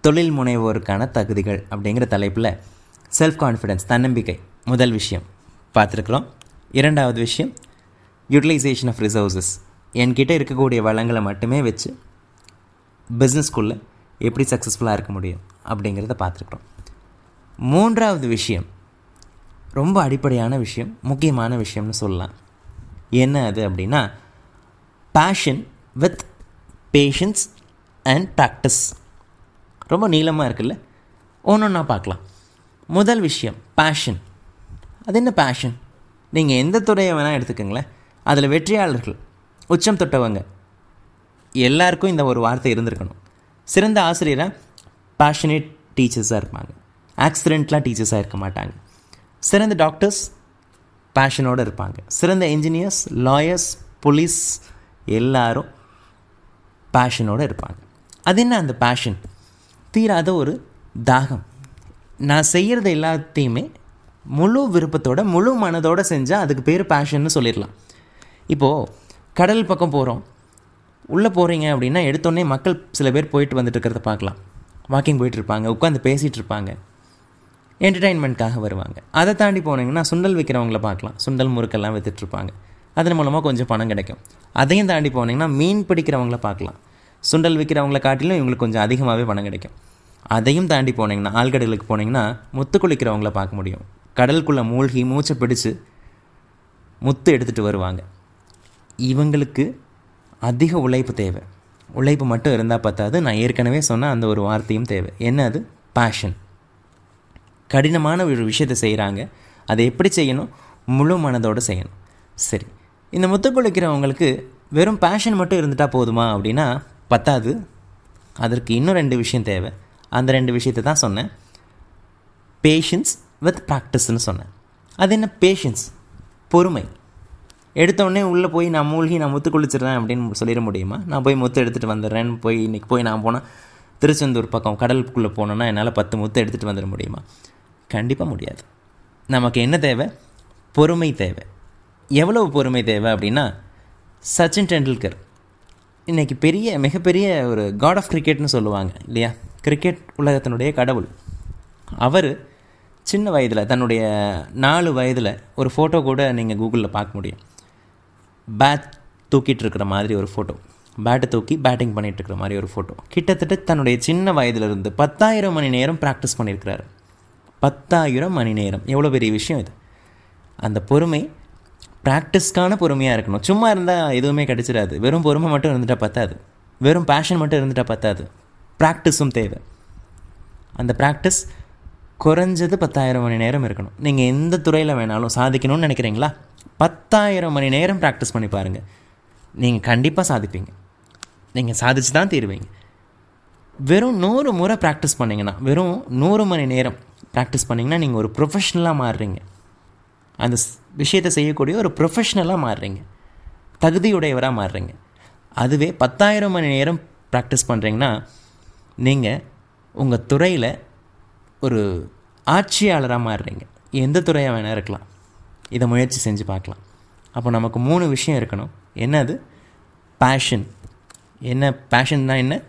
தொழில் முனைவோருக்கான தகுதிகள் அப்படிங்கிற தலைப்பில் செல்ஃப் கான்ஃபிடென்ஸ் தன்னம்பிக்கை முதல் விஷயம் பார்த்துருக்குறோம். இரண்டாவது விஷயம் யூட்டிலைசேஷன் ஆஃப் ரிசோர்ஸஸ் என்கிட்ட இருக்கக்கூடிய வளங்களை மட்டுமே வச்சு பிஸ்னஸ்குள்ளே எப்படி சக்ஸஸ்ஃபுல்லாக இருக்க முடியும் அப்படிங்கிறத பார்த்துருக்குறோம். மூன்றாவது விஷயம் ரொம்ப அடிப்படையான விஷயம் முக்கியமான விஷயம்னு சொல்லலாம். என்ன அது அப்படின்னா passion with patience and practice ரொம்ப நீளமாக இருக்குல்ல? ஒன்றுன்னா பார்க்கலாம். முதல் விஷயம் பேஷன் அது என்ன பேஷன் நீங்கள் எந்த துறையை வேணால் எடுத்துக்கோங்களேன். அதில் வெற்றியாளர்கள் உச்சம் தொட்டவங்க. எல்லாருக்கும் இந்த ஒரு வார்த்தை இருந்திருக்கணும். சிறந்த ஆசிரியராக பேஷனேட் டீச்சர்ஸாக இருப்பாங்க. ஆக்சிடெண்ட்லாம் டீச்சர்ஸாக இருக்க மாட்டாங்க. சிறந்த டாக்டர்ஸ் பேஷனோடு இருப்பாங்க. சிறந்த இன்ஜினியர்ஸ் லாயர்ஸ் போலீஸ் எல்லாரும் பேஷனோடு இருப்பாங்க. அது என்ன அந்த பேஷன் தீராத ஒரு தாகம். நான் செய்கிறது எல்லாத்தையுமே முழு விருப்பத்தோட முழு மனதோடு செஞ்சால் அதுக்கு பேர் பேஷன்னு சொல்லிடலாம். இப்போது கடல் பக்கம் போகிறோம் உள்ளே போகிறீங்க அப்படின்னா எடுத்தோடனே மக்கள் சில பேர் போயிட்டு வந்துட்டு இருக்கிறத பார்க்கலாம். வாக்கிங் போயிட்டுருப்பாங்க உட்காந்து பேசிகிட்டு இருப்பாங்க. என்டர்டெயின்மெண்ட்காக வருவாங்க. அதை தாண்டி போனீங்கன்னா சுண்டல் விற்கிறவங்கள பார்க்கலாம். சுண்டல் முறுக்கெல்லாம் விற்றுட்ருப்பாங்க அதன் மூலமாக கொஞ்சம் பணம் கிடைக்கும். அதையும் தாண்டி போனீங்கன்னா மீன் பிடிக்கிறவங்கள பார்க்கலாம். சுண்டல் விற்கிறவங்கள காட்டிலும் இவங்களுக்கு கொஞ்சம் அதிகமாகவே பணம் கிடைக்கும். அதையும் தாண்டி போனீங்கன்னா ஆழ்கடலுக்கு போனீங்கன்னா முத்து குளிக்கிறவங்கள பார்க்க முடியும். கடலுக்குள்ளே மூழ்கி மூச்சை பிடிச்சு முத்து எடுத்துகிட்டு வருவாங்க. இவங்களுக்கு அதிக உழைப்பு தேவை. உழைப்பு மட்டும் இருந்தால் பத்தாது. நான் ஏற்கனவே சொன்ன அந்த ஒரு வார்த்தையும் தேவை. என்ன அது? பேஷன் கடினமான ஒரு விஷயத்தை செய்கிறாங்க அதை எப்படி செய்யணும்? முழு மனதோடு செய்யணும். சரி. இந்த முத்து குளிக்கிறவங்களுக்கு வெறும் பேஷன் மட்டும் இருந்துட்டால் போதுமா அப்படின்னா பத்தாது. அதற்கு இன்னும் ரெண்டு விஷயம் தேவை. அந்த ரெண்டு விஷயத்தை தான் சொன்னேன். பேஷன்ஸ் வித் ப்ராக்டிஸ்னு சொன்னேன். அது என்ன? பேஷன்ஸ் பொறுமை. எடுத்தோடனே உள்ளே போய் நான் மூழ்கி நான் முத்து குளிச்சிடுறேன் அப்படின்னு சொல்லிட முடியுமா? நான் போய் முத்து எடுத்துகிட்டு வந்துடுறேன்னு போய் இன்றைக்கி போய் நான் போனால் திருச்செந்தூர் பக்கம் கடலுக்குள்ளே போனோன்னா என்னால் பத்து முத்து எடுத்துகிட்டு வந்துட முடியுமா? கண்டிப்பாக முடியாது. நமக்கு என்ன தேவை? பொறுமை தேவை. எவ்வளவு பொறுமை தேவை அப்படின்னா சச்சின் டெண்டுல்கர் இன்றைக்கி பெரிய மிகப்பெரிய ஒரு காட் ஆஃப் கிரிக்கெட்னு சொல்லுவாங்க இல்லையா? கிரிக்கெட் உலகத்தினுடைய கடவுள். அவர் சின்ன வயதில் தன்னுடைய நாலு வயதில் ஒரு ஃபோட்டோ கூட நீங்கள் கூகுளில் பார்க்க முடியும். பேட் தூக்கிட்டு இருக்கிற மாதிரி ஒரு ஃபோட்டோ பேட்டை தூக்கி பேட்டிங் பண்ணிகிட்டு இருக்கிற மாதிரி ஒரு ஃபோட்டோ கிட்டத்தட்ட தன்னுடைய சின்ன வயதிலிருந்து பத்தாயிரம் மணி நேரம் ப்ராக்டிஸ் பண்ணியிருக்கிறாரு. பத்தாயிரம் மணி நேரம். எவ்வளோ பெரிய விஷயம் இது? அந்த பொறுமை ப்ராக்டிஸ்க்கான பொறுமையாக இருக்கணும். சும்மா இருந்தால் எதுவுமே கிடச்சிடாது. வெறும் பொறுமை மட்டும் இருந்துட்டால் பத்தாது. வெறும் பேஷன் மட்டும் இருந்துட்டால் பத்தாது. ப்ராக்டிஸும் தேவை. அந்த ப்ராக்டிஸ் குறைஞ்சது பத்தாயிரம் மணி நேரம் இருக்கணும். நீங்கள் எந்த துறையில் வேணாலும் சாதிக்கணும்னு நினைக்கிறீங்களா? பத்தாயிரம் மணி நேரம் ப்ராக்டிஸ் பண்ணி பாருங்கள் நீங்கள் கண்டிப்பாக சாதிப்பீங்க. நீங்கள் சாதிச்சு தான் தீருவீங்க. வெறும் நூறு முறை ப்ராக்டிஸ் பண்ணிங்கன்னா வெறும் நூறு மணி நேரம் ப்ராக்டிஸ் பண்ணிங்கன்னா நீங்கள் ஒரு ப்ரொஃபஷ்னலாக மாறுறீங்க. அந்த விஷயத்தை செய்யக்கூடிய ஒரு ப்ரொஃபஷ்னலாக மாறுறீங்க. தகுதியுடையவராக மாறுறீங்க. அதுவே பத்தாயிரம் மணி நேரம் ப்ராக்டிஸ் பண்ணுறீங்கன்னா நீங்கள் உங்கள் துறையில் ஒரு ஆட்சியாளராக மாறுறீங்க. எந்த துறையாக வேணால் இருக்கலாம். இதை முயற்சி செஞ்சு பார்க்கலாம். அப்போ நமக்கு மூணு விஷயம் இருக்கணும். என்னது? பேஷன் என்ன பேஷன்னா என்ன?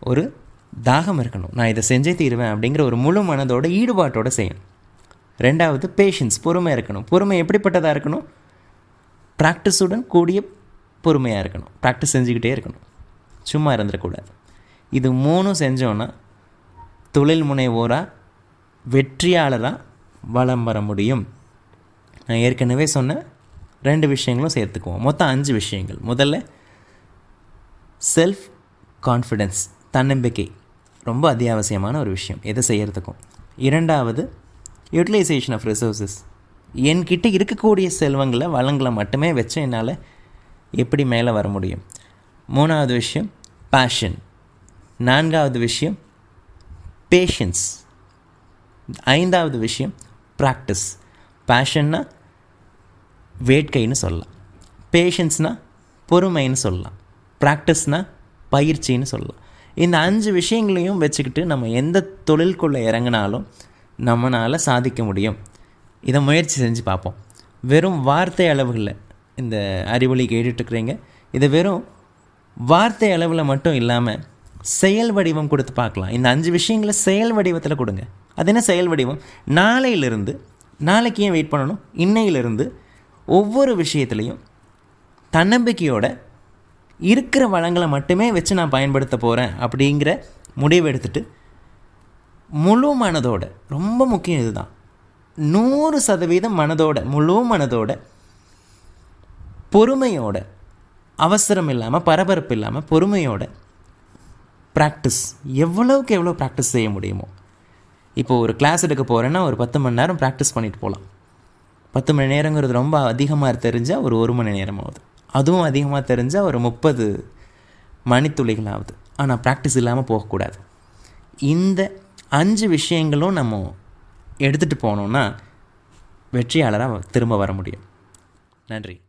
ஒரு தாகம் இருக்கணும். நான் இதை செஞ்சே தீருவேன் அப்படிங்கிற ஒரு முழு மனதோட ஈடுபாட்டோடு செய்யணும். ரெண்டாவது பேஷன்ஸ் பொறுமை இருக்கணும். பொறுமை எப்படிப்பட்டதாக இருக்கணும்? ப்ராக்டிஸுடன் கூடிய பொறுமையாக இருக்கணும். ப்ராக்டிஸ் செஞ்சுக்கிட்டே இருக்கணும். சும்மா இருந்துடக்கூடாது. இது மூணும் செஞ்சோன்னா தொழில் முனைவோராக வெற்றியாளராக வளம் வர முடியும். நான் ஏற்கனவே சொன்ன ரெண்டு விஷயங்களும் சேர்த்துக்குவோம். மொத்தம் அஞ்சு விஷயங்கள். முதல்ல செல்ஃப் கான்ஃபிடென்ஸ் தன்னம்பிக்கை. ரொம்ப அத்தியாவசியமான ஒரு விஷயம். எதை செய்கிறதுக்கும் இரண்டாவது யூட்டிலைசேஷன் ஆஃப் ரிசோர்ஸஸ் என்கிட்ட இருக்கக்கூடிய செல்வங்களை வளங்களை மட்டுமே வச்சு என்னால் எப்படி மேலே வர முடியும்? மூணாவது விஷயம் பேஷன் நான்காவது விஷயம் பேஷன்ஸ் ஐந்தாவது விஷயம் ப்ராக்டிஸ் பேஷன்னா வேட்கைன்னு சொல்லலாம். பேஷன்ஸ்னால் பொறுமைன்னு சொல்லலாம். ப்ராக்டிஸ்னால் பயிற்சின்னு சொல்லலாம். இந்த அஞ்சு விஷயங்களையும் வச்சுக்கிட்டு நம்ம எந்த தொழில்குள்ளே இறங்கினாலும் நம்மளால் சாதிக்க முடியும். இதை முயற்சி செஞ்சு பார்ப்போம். வெறும் வார்த்தை அளவுகளில் இந்த அறிவொளி கேட்டுட்ருக்குறீங்க இதை வெறும் வார்த்தை அளவில் மட்டும் இல்லாமல் செயல் வடிவம் கொடுத்து பார்க்கலாம். இந்த அஞ்சு விஷயங்களை செயல் வடிவத்தில் கொடுங்க. அது என்ன செயல் வடிவம்? நாளையிலிருந்து நாளைக்கு ஏன் வெயிட் பண்ணணும்? இன்னையிலிருந்து ஒவ்வொரு விஷயத்துலையும் தன்னம்பிக்கையோட இருக்கிற வளங்களை மட்டுமே வச்சு நான் பயன்படுத்த போகிறேன் அப்படிங்கிற முடிவு எடுத்துகிட்டு முழு மனதோட ரொம்ப முக்கியம் இதுதான். நூறு சதவீதம் மனதோட முழு மனதோட பொறுமையோட அவசரம் இல்லாமல் பரபரப்பு இல்லாமல் பொறுமையோட ப்ராக்டிஸ் எவ்வளோவுக்கு எவ்வளோ ப்ராக்டிஸ் செய்ய முடியுமோ. இப்போ ஒரு கிளாஸ் எடுக்க போகிறேன்னா ஒரு பத்து மணி நேரம் ப்ராக்டிஸ் பண்ணிட்டு போகலாம் பத்து மணி நேரங்கிறது ரொம்ப அதிகமாக தெரிஞ்சால் ஒரு ஒரு மணி நேரம் ஆகுது அதுவும் அதிகமாக தெரிஞ்சால் ஒரு முப்பது மணித்துளிகள் ஆகுது ஆனால் ப்ராக்டிஸ் இல்லாமல் போகக்கூடாது. இந்த அஞ்சு விஷயங்களும் நம்ம எடுத்துகிட்டு போனோன்னா வெற்றியாளராக திரும்ப வர முடியும். நன்றி.